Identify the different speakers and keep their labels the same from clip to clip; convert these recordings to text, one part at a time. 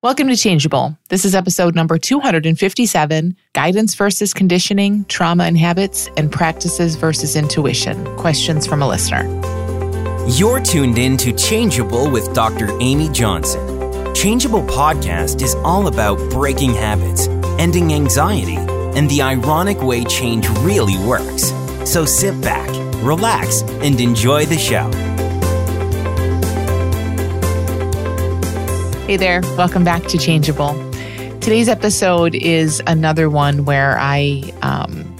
Speaker 1: Welcome to Changeable. This is episode number 257 Guidance versus Conditioning, Trauma and Habits, and Practices versus Intuition. Questions from a listener.
Speaker 2: You're tuned in to Changeable with Dr. Amy Johnson. Changeable podcast is all about breaking habits, ending anxiety, and the ironic way change really works. So sit back, relax, and enjoy the show.
Speaker 1: Hey there, welcome back to Changeable. Today's episode is another one where I um,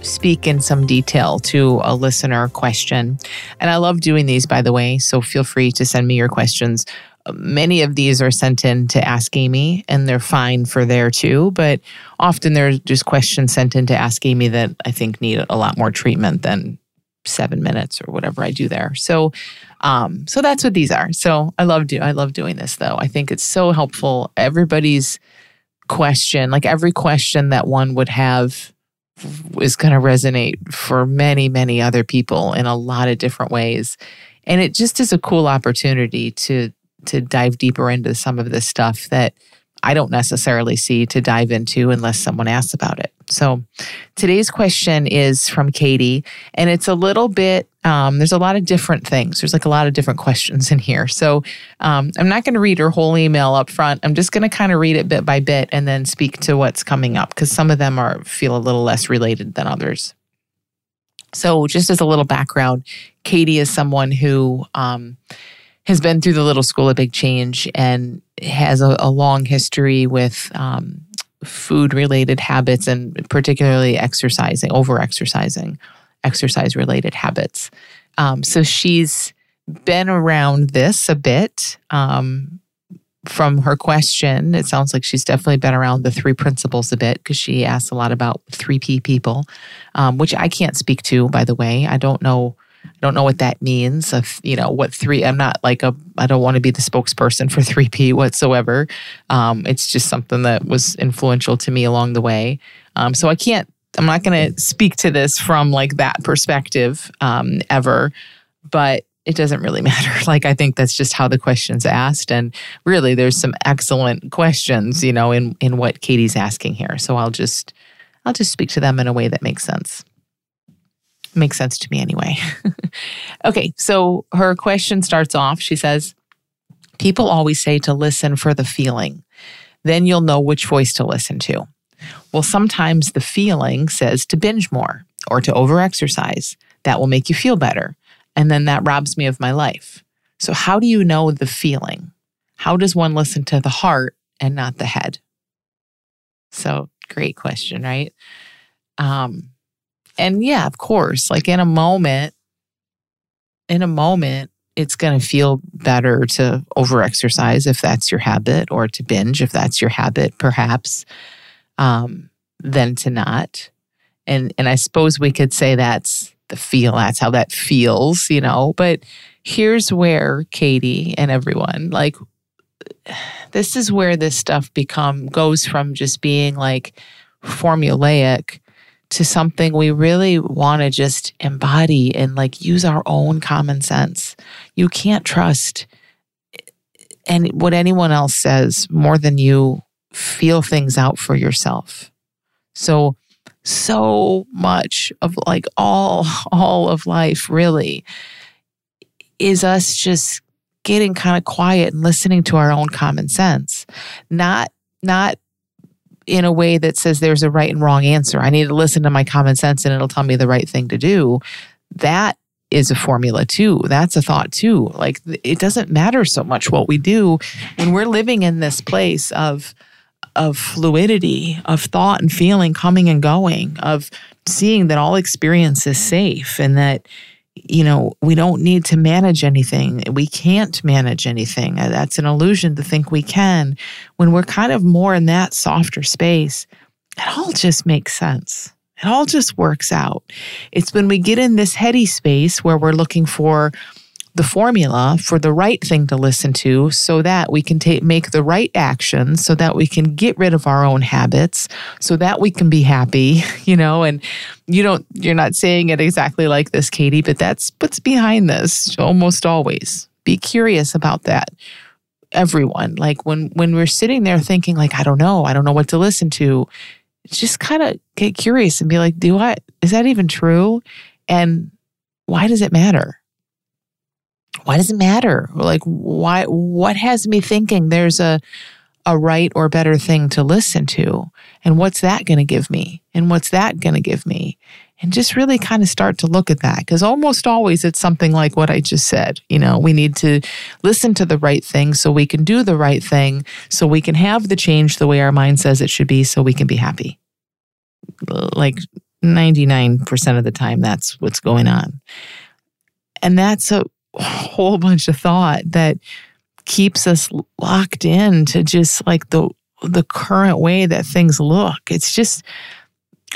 Speaker 1: speak in some detail to a listener question. And I love doing these, by the way, so feel free to send me your questions. Many of these are sent in to Ask Amy, and they're fine for there too. But often there's just questions sent in to Ask Amy that I think need a lot more treatment than seven minutes or whatever I do there. So, um, so that's what these are. So I love do I love doing this though. I think it's so helpful. Everybody's question, like every question that one would have is going to resonate for many, many other people in a lot of different ways. And it just is a cool opportunity to to dive deeper into some of this stuff that I don't necessarily see to dive into unless someone asks about it. So today's question is from Katie, and it's a little bit, um, there's a lot of different things. There's like a lot of different questions in here. So um, I'm not going to read her whole email up front. I'm just going to kind of read it bit by bit and then speak to what's coming up because some of them are feel a little less related than others. So just as a little background, Katie is someone who, um, has been through the Little School of Big Change and has a, a long history with um, food related habits and particularly exercising, over exercising, exercise related habits. Um, so she's been around this a bit. Um, from her question, it sounds like she's definitely been around the three principles a bit because she asks a lot about 3P people, um, which I can't speak to, by the way. I don't know I don't know what that means. You know what three? I'm not like a. I don't want to be the spokesperson for 3P whatsoever. Um, it's just something that was influential to me along the way. Um, so I can't. I'm not going to speak to this from like that perspective um, ever. But it doesn't really matter. Like I think that's just how the question's asked, and really, there's some excellent questions, you know, in in what Katie's asking here. So I'll just I'll just speak to them in a way that makes sense. Makes sense to me anyway. okay, so her question starts off. She says, People always say to listen for the feeling. Then you'll know which voice to listen to. Well, sometimes the feeling says to binge more or to overexercise. That will make you feel better. And then that robs me of my life. So, how do you know the feeling? How does one listen to the heart and not the head? So, great question, right? Um, and yeah, of course, like in a moment, in a moment, it's going to feel better to overexercise if that's your habit, or to binge if that's your habit, perhaps, um, than to not. And and I suppose we could say that's the feel. That's how that feels, you know. But here's where Katie and everyone like this is where this stuff become goes from just being like formulaic to something we really want to just embody and like use our own common sense. You can't trust and what anyone else says more than you feel things out for yourself. So so much of like all all of life really is us just getting kind of quiet and listening to our own common sense. Not not in a way that says there's a right and wrong answer. I need to listen to my common sense and it'll tell me the right thing to do. That is a formula too. That's a thought too. Like it doesn't matter so much what we do when we're living in this place of of fluidity, of thought and feeling coming and going, of seeing that all experience is safe and that you know, we don't need to manage anything. We can't manage anything. Uh, that's an illusion to think we can. When we're kind of more in that softer space, it all just makes sense. It all just works out. It's when we get in this heady space where we're looking for the formula for the right thing to listen to so that we can take make the right actions so that we can get rid of our own habits so that we can be happy you know and you don't you're not saying it exactly like this Katie but that's what's behind this almost always be curious about that everyone. Like when when we're sitting there thinking like I don't know, I don't know what to listen to, just kind of get curious and be like, do I is that even true? And why does it matter? Why does it matter? Like why what has me thinking there's a a right or better thing to listen to? And what's that going to give me? And what's that going to give me? and just really kind of start to look at that because almost always it's something like what I just said. You know, we need to listen to the right thing so we can do the right thing, so we can have the change the way our mind says it should be, so we can be happy. Like 99% of the time, that's what's going on. And that's a whole bunch of thought that keeps us locked in to just like the the current way that things look. It's just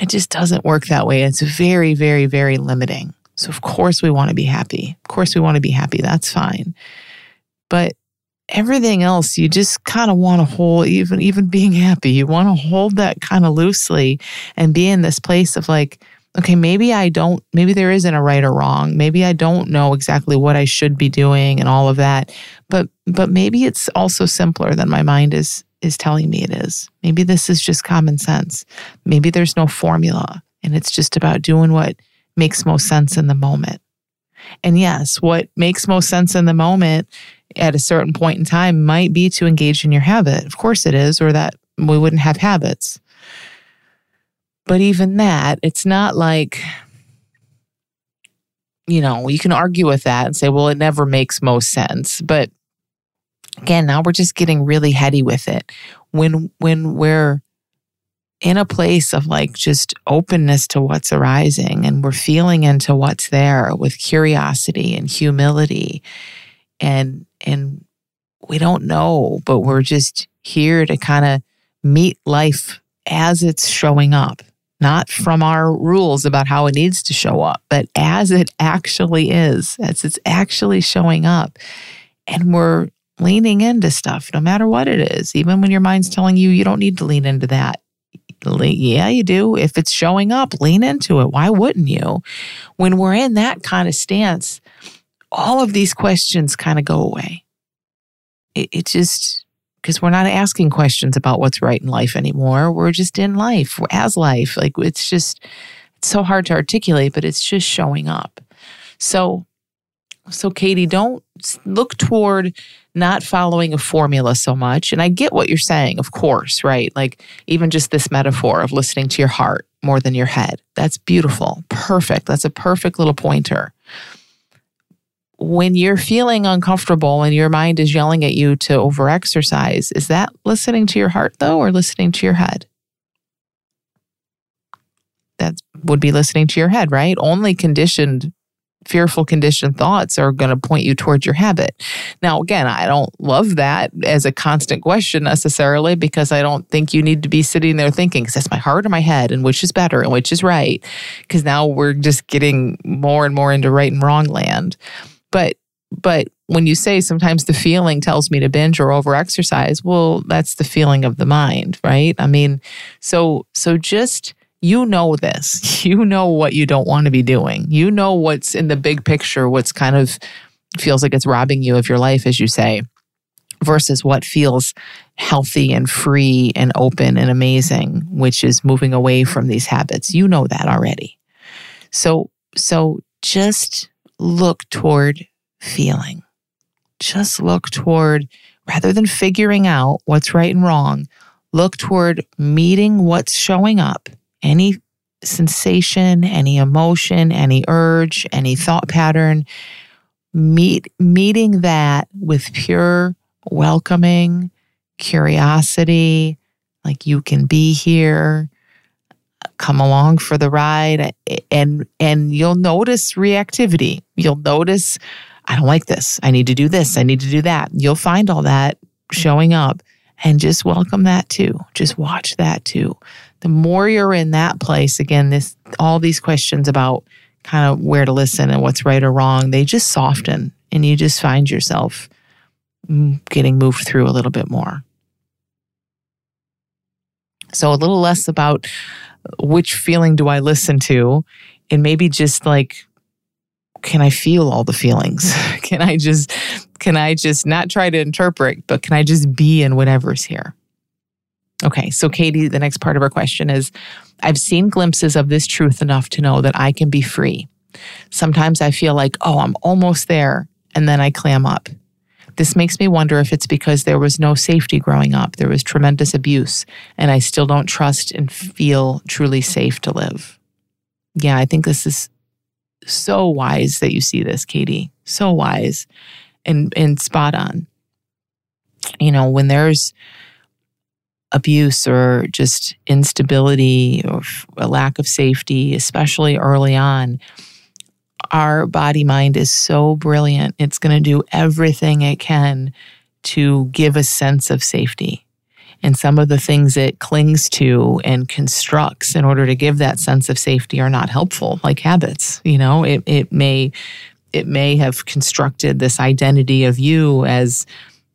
Speaker 1: it just doesn't work that way. It's very, very, very limiting. So, of course, we want to be happy. Of course, we want to be happy. That's fine. But everything else, you just kind of want to hold, even, even being happy, you want to hold that kind of loosely and be in this place of like, okay, maybe I don't, maybe there isn't a right or wrong. Maybe I don't know exactly what I should be doing and all of that. But, but maybe it's also simpler than my mind is is telling me it is. Maybe this is just common sense. Maybe there's no formula and it's just about doing what makes most sense in the moment. And yes, what makes most sense in the moment at a certain point in time might be to engage in your habit. Of course it is, or that we wouldn't have habits. But even that, it's not like, you know, you can argue with that and say, well, it never makes most sense. But again, now we're just getting really heady with it. When when we're in a place of like just openness to what's arising and we're feeling into what's there with curiosity and humility and and we don't know but we're just here to kind of meet life as it's showing up not from our rules about how it needs to show up but as it actually is as it's actually showing up and we're leaning into stuff, no matter what it is, even when your mind's telling you you don't need to lean into that. Yeah, you do. If it's showing up, lean into it. Why wouldn't you? When we're in that kind of stance, all of these questions kind of go away. It, it just, because we're not asking questions about what's right in life anymore. We're just in life, as life. Like it's just, it's so hard to articulate, but it's just showing up. So, so Katie, don't look toward not following a formula so much. And I get what you're saying, of course, right? Like even just this metaphor of listening to your heart more than your head. That's beautiful. Perfect. That's a perfect little pointer. When you're feeling uncomfortable and your mind is yelling at you to overexercise, is that listening to your heart though, or listening to your head? That would be listening to your head, right? Only conditioned fearful conditioned thoughts are going to point you towards your habit. Now, again, I don't love that as a constant question necessarily because I don't think you need to be sitting there thinking, is this my heart or my head? And which is better and which is right? Because now we're just getting more and more into right and wrong land. But, but when you say sometimes the feeling tells me to binge or over exercise, well, that's the feeling of the mind, right? I mean, so, so just, you know this. You know what you don't want to be doing. You know what's in the big picture, what's kind of feels like it's robbing you of your life, as you say, versus what feels healthy and free and open and amazing, which is moving away from these habits. You know that already. So, so just look toward feeling. Just look toward, rather than figuring out what's right and wrong, look toward meeting what's showing up. Any sensation, any emotion, any urge, any thought pattern, meet meeting that with pure welcoming, curiosity, like you can be here, come along for the ride and and you'll notice reactivity. You'll notice I don't like this. I need to do this. I need to do that. You'll find all that showing up and just welcome that too. Just watch that too the more you're in that place, again, this all these questions about kind of where to listen and what's right or wrong, they just soften and you just find yourself getting moved through a little bit more. So a little less about which feeling do I listen to and maybe just like can I feel all the feelings? can I just can I just not try to interpret, but can I just be in whatever's here? Okay, so Katie, the next part of her question is I've seen glimpses of this truth enough to know that I can be free. Sometimes I feel like, oh, I'm almost there, and then I clam up. This makes me wonder if it's because there was no safety growing up, there was tremendous abuse, and I still don't trust and feel truly safe to live. Yeah, I think this is so wise that you see this, Katie. So wise and, and spot on. You know, when there's abuse or just instability or a lack of safety, especially early on, our body mind is so brilliant. It's going to do everything it can to give a sense of safety. And some of the things it clings to and constructs in order to give that sense of safety are not helpful, like habits. You know, it, it may it may have constructed this identity of you as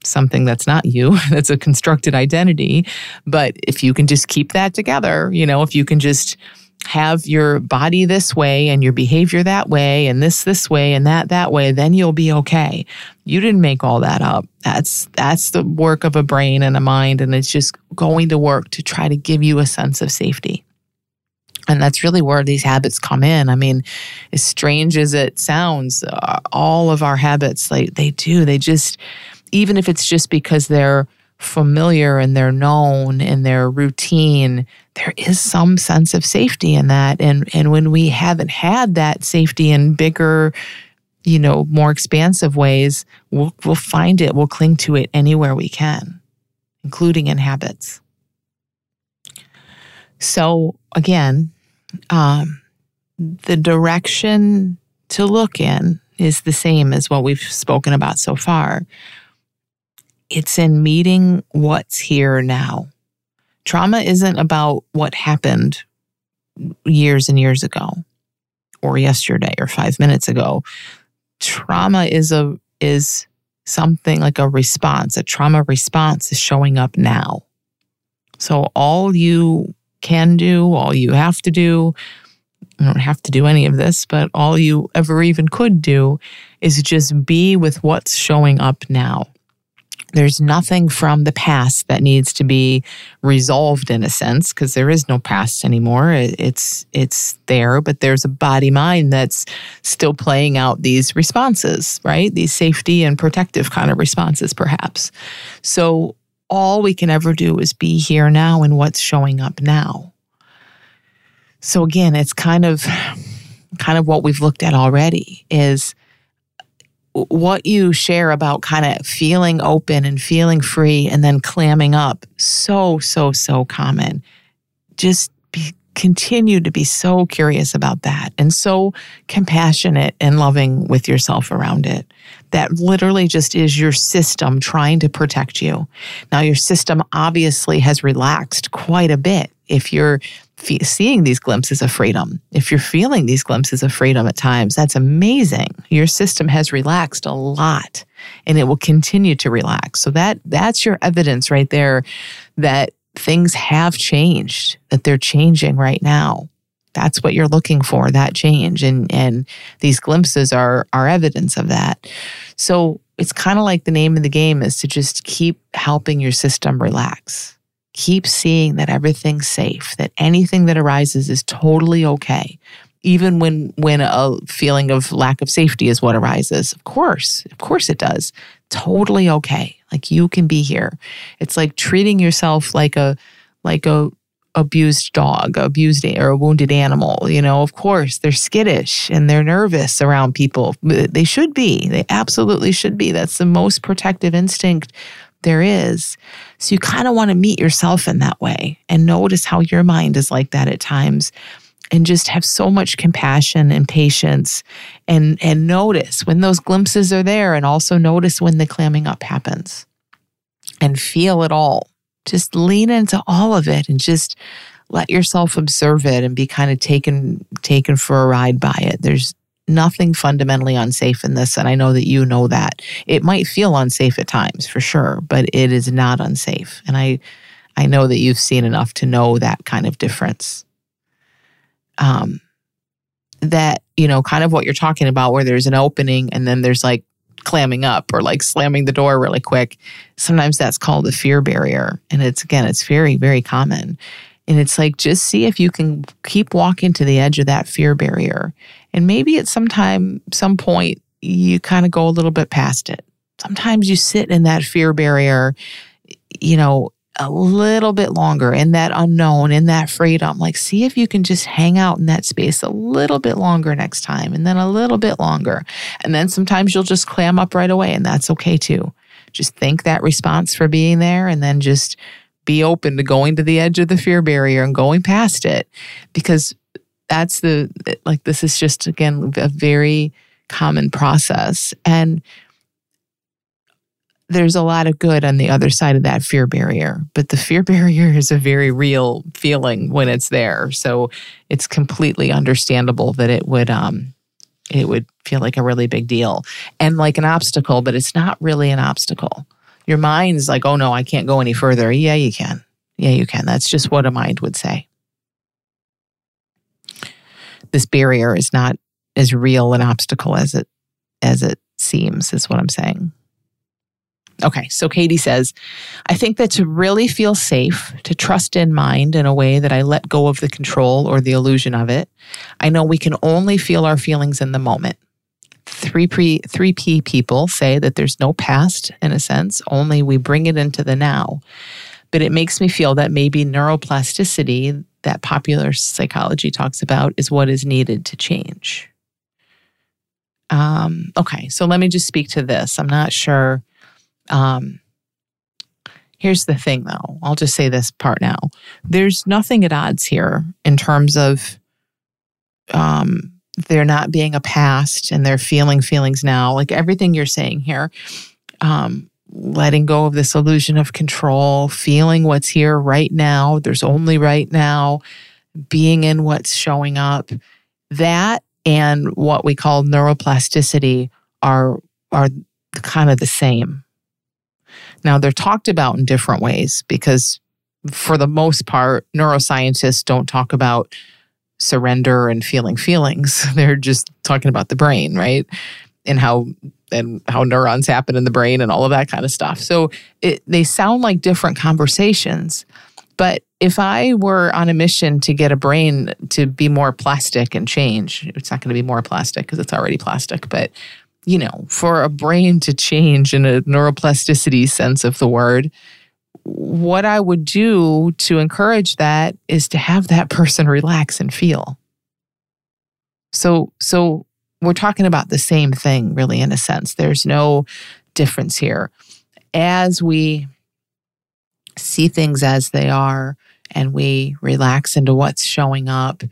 Speaker 1: something that's not you, that's a constructed identity. But if you can just keep that together, you know, if you can just have your body this way and your behavior that way and this this way and that that way then you'll be okay. You didn't make all that up. That's that's the work of a brain and a mind and it's just going to work to try to give you a sense of safety. And that's really where these habits come in. I mean as strange as it sounds uh, all of our habits like they do. They just even if it's just because they're familiar and they're known and they're routine, there is some sense of safety in that. And and when we haven't had that safety in bigger, you know, more expansive ways, we'll we'll find it, we'll cling to it anywhere we can, including in habits. So again, um, the direction to look in is the same as what we've spoken about so far. It's in meeting what's here now. Trauma isn't about what happened years and years ago or yesterday or 5 minutes ago. Trauma is a is something like a response. A trauma response is showing up now. So all you can do, all you have to do, you don't have to do any of this, but all you ever even could do is just be with what's showing up now. There's nothing from the past that needs to be resolved in a sense because there is no past anymore. It's it's there, but there's a body mind that's still playing out these responses, right? These safety and protective kind of responses, perhaps. So all we can ever do is be here now and what's showing up now. So again, it's kind of kind of what we've looked at already is what you share about kind of feeling open and feeling free and then clamming up. So so so common. Just be, continue to be so curious about that and so compassionate and loving with yourself around it. That literally just is your system trying to protect you. Now your system obviously has relaxed quite a bit if you're seeing these glimpses of freedom, if you're feeling these glimpses of freedom at times, that's amazing. Your system has relaxed a lot and it will continue to relax. So that that's your evidence right there that things have changed, that they're changing right now. That's what you're looking for, that change. And and these glimpses are are evidence of that. So it's kind of like the name of the game is to just keep helping your system relax keep seeing that everything's safe, that anything that arises is totally okay. Even when when a feeling of lack of safety is what arises. Of course, of course it does. Totally okay. Like you can be here. It's like treating yourself like a like a abused dog, abused or a wounded animal. You know, of course, they're skittish and they're nervous around people. They should be. They absolutely should be. That's the most protective instinct there is. So you kind of want to meet yourself in that way and notice how your mind is like that at times and just have so much compassion and patience and and notice when those glimpses are there and also notice when the clamming up happens and feel it all. Just lean into all of it and just let yourself observe it and be kind of taken taken for a ride by it. There's nothing fundamentally unsafe in this. And I know that you know that. It might feel unsafe at times for sure, but it is not unsafe. And I, I know that you've seen enough to know that kind of difference. Um, that, you know, kind of what you're talking about, where there's an opening and then there's like clamming up or like slamming the door really quick. Sometimes that's called a fear barrier. And it's again, it's very, very common. And it's like, just see if you can keep walking to the edge of that fear barrier. And maybe at some time, some point, you kind of go a little bit past it. Sometimes you sit in that fear barrier, you know, a little bit longer in that unknown, in that freedom. Like, see if you can just hang out in that space a little bit longer next time, and then a little bit longer. And then sometimes you'll just clam up right away, and that's okay too. Just thank that response for being there, and then just be open to going to the edge of the fear barrier and going past it because that's the like this is just again a very common process and there's a lot of good on the other side of that fear barrier but the fear barrier is a very real feeling when it's there so it's completely understandable that it would um it would feel like a really big deal and like an obstacle but it's not really an obstacle your mind's like, oh no, I can't go any further. Yeah, you can. Yeah, you can. That's just what a mind would say. This barrier is not as real an obstacle as it as it seems, is what I'm saying. Okay, so Katie says, I think that to really feel safe, to trust in mind in a way that I let go of the control or the illusion of it, I know we can only feel our feelings in the moment. Three P, 3P people say that there's no past in a sense, only we bring it into the now. But it makes me feel that maybe neuroplasticity, that popular psychology talks about, is what is needed to change. Um, okay, so let me just speak to this. I'm not sure. Um, here's the thing, though. I'll just say this part now. There's nothing at odds here in terms of um, there not being a past and they're feeling feelings now, like everything you're saying here, um, letting go of this illusion of control, feeling what's here right now, there's only right now, being in what's showing up, that and what we call neuroplasticity are are kind of the same. Now they're talked about in different ways because for the most part neuroscientists don't talk about surrender and feeling feelings. They're just talking about the brain, right? And how and how neurons happen in the brain and all of that kind of stuff. So it, they sound like different conversations. But if I were on a mission to get a brain to be more plastic and change, it's not going to be more plastic because it's already plastic. But, you know, for a brain to change in a neuroplasticity sense of the word, what I would do to encourage that is to have that person relax and feel. So, so we're talking about the same thing, really, in a sense. There's no difference here. As we see things as they are and we relax into what's showing up,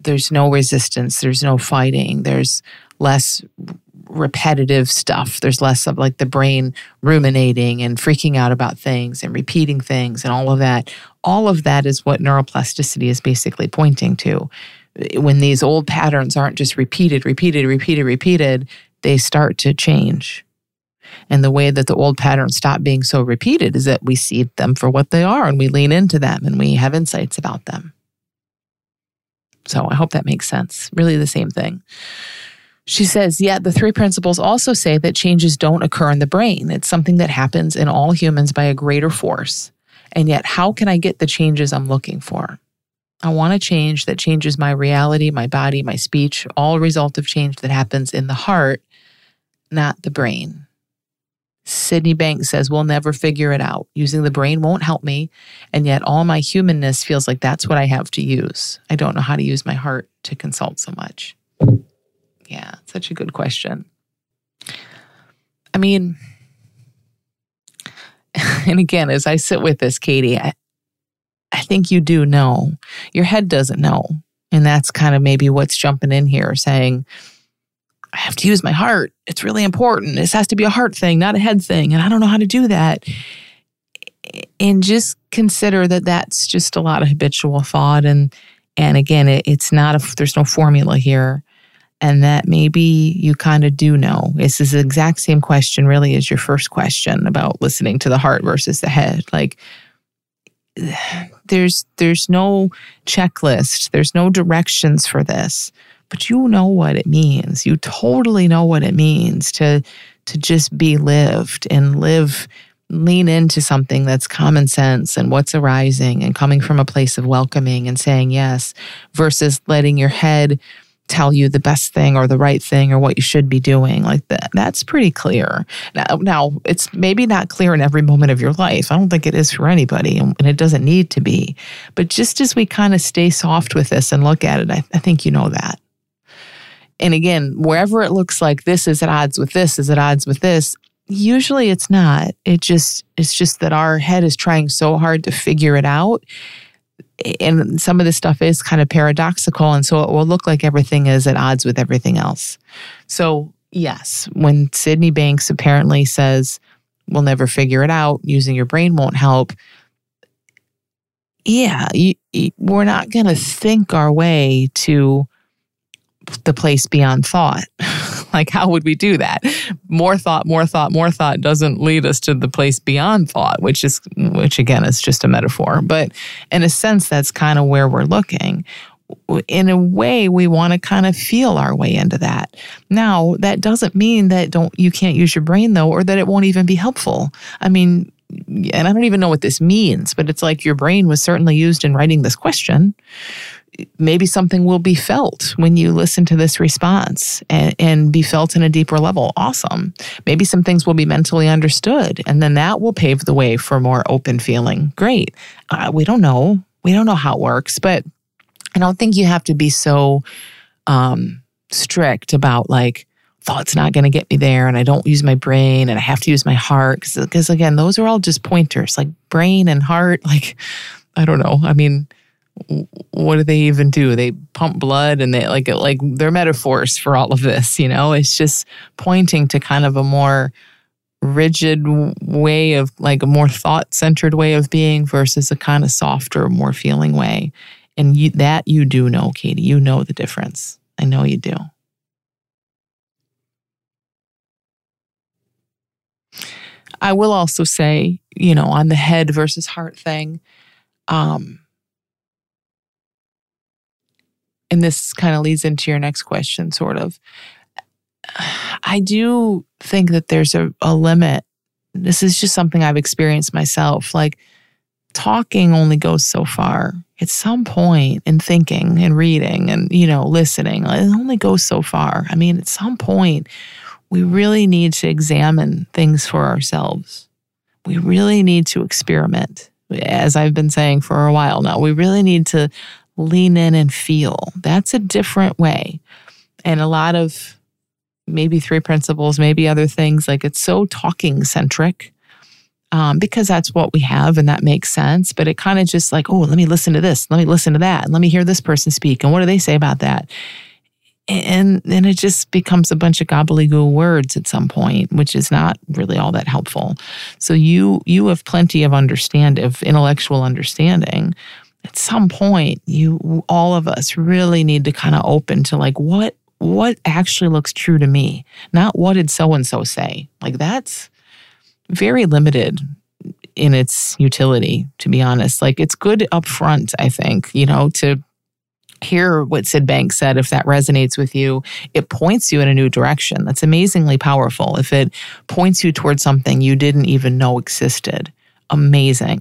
Speaker 1: there's no resistance, there's no fighting, there's less repetitive stuff. There's less of like the brain ruminating and freaking out about things and repeating things and all of that. All of that is what neuroplasticity is basically pointing to. When these old patterns aren't just repeated, repeated, repeated, repeated, they start to change. And the way that the old patterns stop being so repeated is that we see them for what they are and we lean into them and we have insights about them. So I hope that makes sense. Really the same thing. She says, yet the three principles also say that changes don't occur in the brain. It's something that happens in all humans by a greater force. And yet, how can I get the changes I'm looking for? I want a change that changes my reality, my body, my speech, all result of change that happens in the heart, not the brain. Sydney Banks says, We'll never figure it out. Using the brain won't help me. And yet, all my humanness feels like that's what I have to use. I don't know how to use my heart to consult so much. Yeah, such a good question. I mean, and again, as I sit with this, Katie, I, I think you do know. Your head doesn't know. And that's kind of maybe what's jumping in here saying, I have to use my heart. It's really important. This has to be a heart thing, not a head thing. And I don't know how to do that. And just consider that that's just a lot of habitual thought. And, and again, it, it's not a, there's no formula here and that maybe you kind of do know. It's the exact same question, really, as your first question about listening to the heart versus the head. Like, there's there's no checklist, there's no directions for this, but you know what it means. You totally know what it means to to just be lived and live lean into something that's common sense and what's arising and coming from a place of welcoming and saying yes versus letting your head tell you the best thing or the right thing or what you should be doing like that that's pretty clear. Now, now it's maybe not clear in every moment of your life. I don't think it is for anybody and, it doesn't need to be. But just as we kind of stay soft with this and look at it I, I think you know that. And again wherever it looks like this is at odds with this is at odds with this usually it's not. It just it's just that our head is trying so hard to figure it out and some of this stuff is kind of paradoxical and so it will look like everything is at odds with everything else. So yes when sydney banks apparently says we'll never figure it out using your brain won't help yeah you, you, we're not going to think our way to the place beyond thought like how would we do that? More thought more thought more thought doesn't lead us to the place beyond thought which is which again is just a metaphor. But in a sense that's kind of where we're looking. In a way we want to kind of feel our way into that. Now that doesn't mean that don't you can't use your brain though or that it won't even be helpful. I mean and i don't even know what this means but it's like your brain was certainly used in writing this question maybe something will be felt when you listen to this response and, and, be felt in a deeper level. Awesome. Maybe some things will be mentally understood, and then that will pave the way for more open feeling. Great. Uh, we don't know. We don't know how it works, but I don't think you have to be so um, strict about like, thought's not going to get me there and I don't use my brain and I have to use my heart. Because again, those are all just pointers like brain and heart. Like, I don't know. I mean, what do they even do? They pump blood and they like like they're metaphors for all of this, you know? It's just pointing to kind of a more rigid way of like a more thought-centered way of being versus a kind of softer, more feeling way. And you, that you do know, Katie. You know the difference. I know you do. I will also say, you know, on the head versus heart thing, um, and this kind of leads into your next question, sort of. I do think that there's a, a limit. This is just something I've experienced myself. Like, talking only goes so far. At some point in thinking and reading and, you know, listening, it only goes so far. I mean, at some point, we really need to examine things for ourselves. We really need to experiment. As I've been saying for a while now, we really need to lean in and feel. That's a different way. And a lot of maybe three principles, maybe other things, like it's so talking centric um, because that's what we have and that makes sense. But it kind of just like, oh, let me listen to this, let me listen to that, let me hear this person speak. And what do they say about that? And then it just becomes a bunch of gobbledygook words at some point, which is not really all that helpful. So you you have plenty of understand of intellectual understanding, at some point you all of us really need to kind of open to like what what actually looks true to me not what did so and so say. Like that's very limited in its utility to be honest. Like it's good up front i think you know to hear what sid banks said if that resonates with you it points you in a new direction. That's amazingly powerful. If it points you towards something you didn't even know existed. Amazing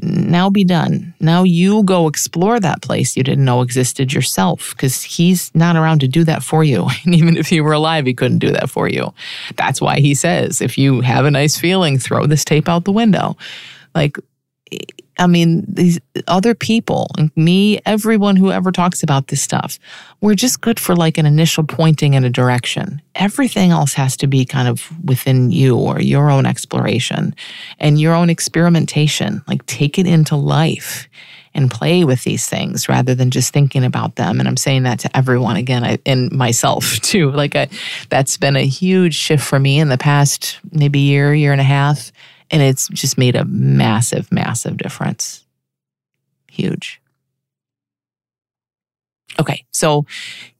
Speaker 1: now be done. Now you go explore that place you didn't know existed yourself because he's not around to do that for you. And even if he were alive, he couldn't do that for you. That's why he says, if you have a nice feeling, throw this tape out the window. Like, I mean, these other people, me, everyone who ever talks about this stuff, we're just good for like an initial pointing in a direction. Everything else has to be kind of within you or your own exploration and your own experimentation. Like take it into life and play with these things rather than just thinking about them. And I'm saying that to everyone again, I, and myself too. Like I, that's been a huge shift for me in the past maybe year, year and a half and it's just made a massive, massive difference. Huge. Okay, so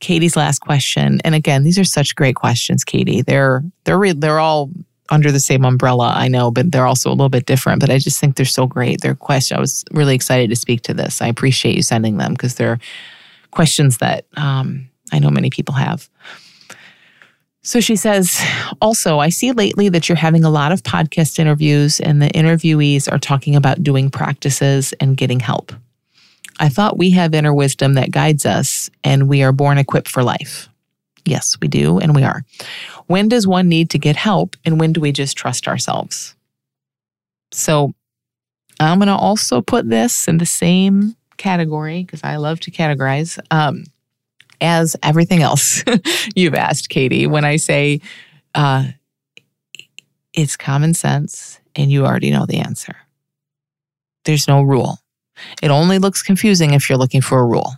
Speaker 1: Katie's last question, and again, these are such great questions, Katie. They're they're they're all under the same umbrella, I know, but they're also a little bit different. But I just think they're so great. They're questions. I was really excited to speak to this. I appreciate you sending them because they're questions that um, I know many people have. So she says, also, I see lately that you're having a lot of podcast interviews, and the interviewees are talking about doing practices and getting help. I thought we have inner wisdom that guides us, and we are born equipped for life. Yes, we do, and we are. When does one need to get help, and when do we just trust ourselves? So I'm going to also put this in the same category because I love to categorize um, as everything else you've asked, Katie. When I say uh, it's common sense and you already know the answer, there's no rule. It only looks confusing if you're looking for a rule.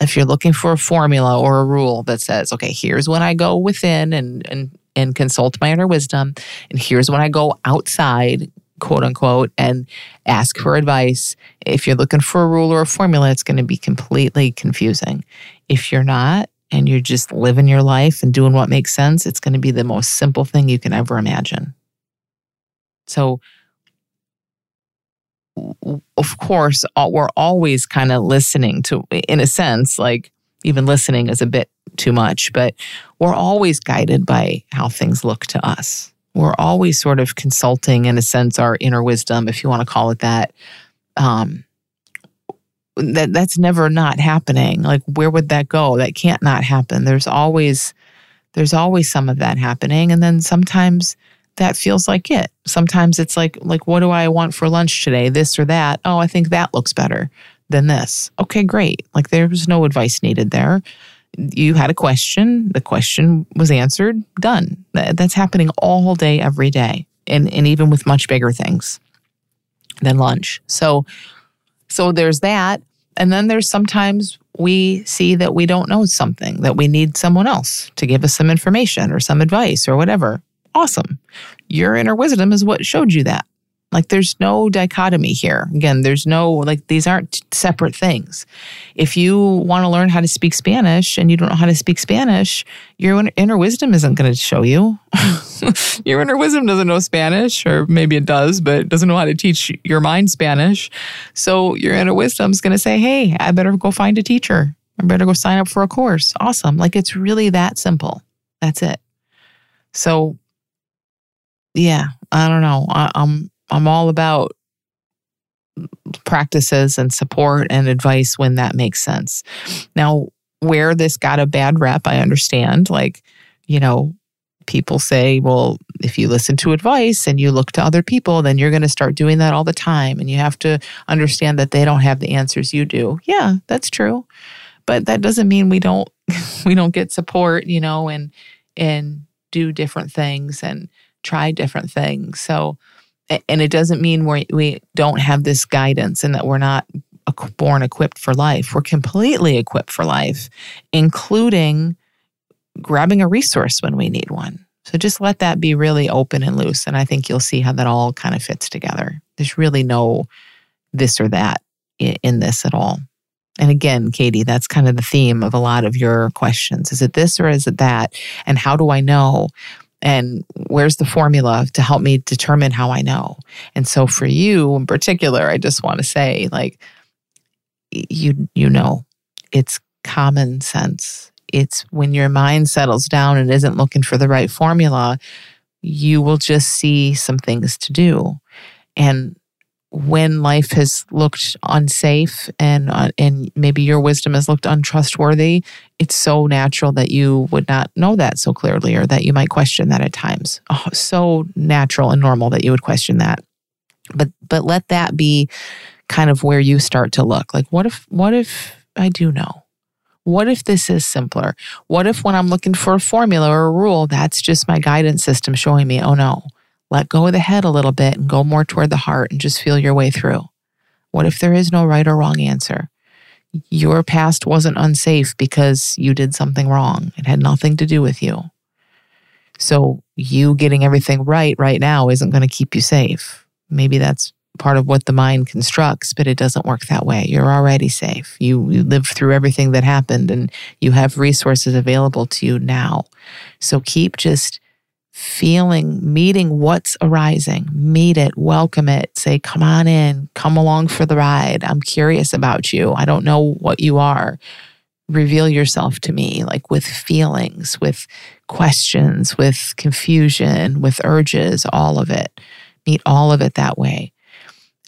Speaker 1: If you're looking for a formula or a rule that says, okay, here's when I go within and, and, and consult my inner wisdom, and here's when I go outside, quote unquote, and ask for advice. If you're looking for a rule or a formula, it's going to be completely confusing. If you're not, and you're just living your life and doing what makes sense, it's going to be the most simple thing you can ever imagine. So, of course, we're always kind of listening to, in a sense, like even listening is a bit too much, but we're always guided by how things look to us. We're always sort of consulting, in a sense, our inner wisdom, if you want to call it that. Um, that that's never not happening. Like, where would that go? That can't not happen. There's always there's always some of that happening, and then sometimes that feels like it. Sometimes it's like like what do I want for lunch today? This or that. Oh, I think that looks better than this. Okay, great. Like there was no advice needed there. You had a question, the question was answered, done. That's happening all day every day. And and even with much bigger things than lunch. So so there's that. And then there's sometimes we see that we don't know something, that we need someone else to give us some information or some advice or whatever awesome. Your inner wisdom is what showed you that. Like there's no dichotomy here. Again, there's no, like, these aren't separate things. If you want to learn how to speak Spanish and you don't know how to speak Spanish, your inner wisdom isn't going to show you. your inner wisdom doesn't know Spanish, or maybe it does, but it doesn't know how to teach your mind Spanish. So your inner wisdom is going to say, hey, I better go find a teacher. I better go sign up for a course. Awesome. Like it's really that simple. That's it. So yeah, I don't know. I, I'm I'm all about practices and support and advice when that makes sense. Now, where this got a bad rep, I understand. Like, you know, people say, well, if you listen to advice and you look to other people, then you're going to start doing that all the time. And you have to understand that they don't have the answers you do. Yeah, that's true. But that doesn't mean we don't we don't get support, you know, and and do different things and try different things. So, and it doesn't mean we we don't have this guidance and that we're not born equipped for life. We're completely equipped for life, including grabbing a resource when we need one. So just let that be really open and loose. And I think you'll see how that all kind of fits together. There's really no this or that in this at all. And again, Katie, that's kind of the theme of a lot of your questions. Is it this or is it that? And how do I know? And where's the formula to help me determine how I know? And so for you in particular, I just want to say like you you know, it's common sense. It's when your mind settles down and isn't looking for the right formula, you will just see some things to do. And when life has looked unsafe and uh, and maybe your wisdom has looked untrustworthy, it's so natural that you would not know that so clearly or that you might question that at times. Oh, so natural and normal that you would question that. But but let that be kind of where you start to look. Like what if what if I do know? What if this is simpler? What if when I'm looking for a formula or a rule, that's just my guidance system showing me, oh no, let go of the head a little bit and go more toward the heart and just feel your way through. What if there is no right or wrong answer? Your past wasn't unsafe because you did something wrong. It had nothing to do with you. So, you getting everything right right now isn't going to keep you safe. Maybe that's part of what the mind constructs, but it doesn't work that way. You're already safe. You, you lived through everything that happened and you have resources available to you now. So, keep just feeling, meeting what's arising, meet it, welcome it, say, come on in, come along for the ride. I'm curious about you. I don't know what you are. reveal yourself to me, like with feelings, with questions, with confusion, with urges, all of it. Meet all of it that way.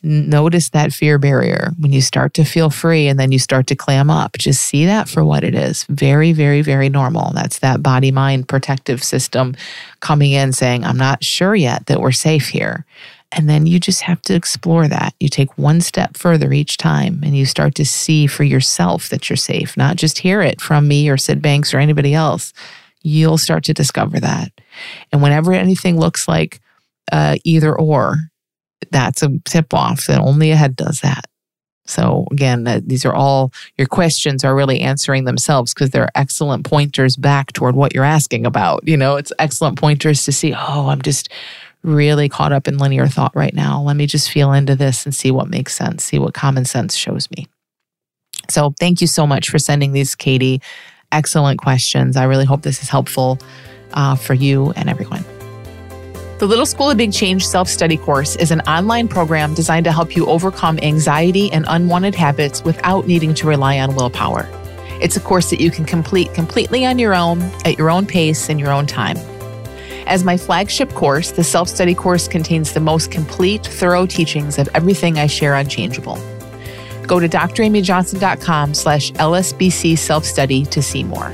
Speaker 1: Notice that fear barrier when you start to feel free and then you start to clam up. Just see that for what it is. Very, very, very normal. That's that body mind protective system coming in saying, I'm not sure yet that we're safe here. And then you just have to explore that. You take one step further each time and you start to see for yourself that you're safe, not just hear it from me or Sid Banks or anybody else. You'll start to discover that. And whenever anything looks like uh, either or, that's a tip off that only a head does that. So again, these are all your questions are really answering themselves because they're excellent pointers back toward what you're asking about. You know, it's excellent pointers to see, oh, I'm just really caught up in linear thought right now. Let me just feel into this and see what makes sense, see what common sense shows me. So, thank you so much for sending these, Katie. Excellent questions. I really hope this is helpful uh, for you and everyone. The Little School of Big Change self study course is an online program designed to help you overcome anxiety and unwanted habits without needing to rely on willpower. It's a course that you can complete completely on your own, at your own pace, in your own time. As my flagship course, the self study course contains the most complete, thorough teachings of everything I share on Changeable. Go to dramyjohnson.com slash LSBC self study to see more.